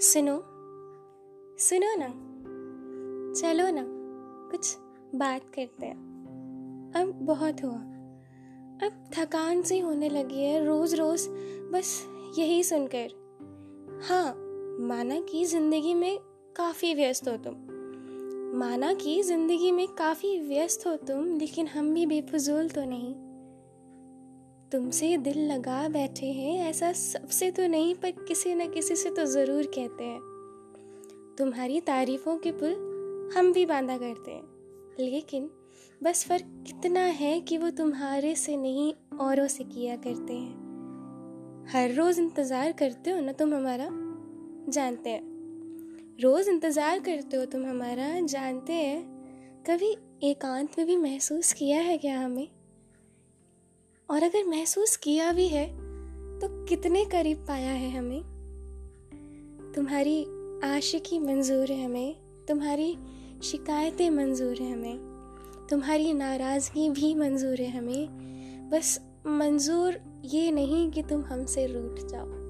सुनो सुनो ना। चलो ना, कुछ बात करते हैं। अब बहुत हुआ। अब थकान सी होने लगी है रोज रोज, बस यही सुनकर। हाँ माना कि ज़िंदगी में काफ़ी व्यस्त हो तुम। माना कि ज़िंदगी में काफ़ी व्यस्त हो तुम, लेकिन हम भी बेफजूल तो नहीं। तुमसे दिल लगा बैठे हैं, ऐसा सबसे तो नहीं, पर किसी न किसी से तो ज़रूर कहते हैं। तुम्हारी तारीफ़ों के पुल हम भी बांधा करते हैं। लेकिन बस फ़र्क कितना है कि वो तुम्हारे से नहीं, औरों से किया करते हैं। हर रोज़ इंतज़ार करते हो ना तुम हमारा? जानते हैं। रोज़ इंतज़ार करते हो तुम हमारा? जानते हैं। कभी एकांत में भी महसूस किया है क्या हमें? और अगर महसूस किया भी है तो कितने करीब पाया है हमें? तुम्हारी आशिकी मंजूर है हमें, तुम्हारी शिकायतें मंजूर है हमें, तुम्हारी नाराज़गी भी मंजूर है हमें, बस मंजूर ये नहीं कि तुम हमसे रूठ जाओ।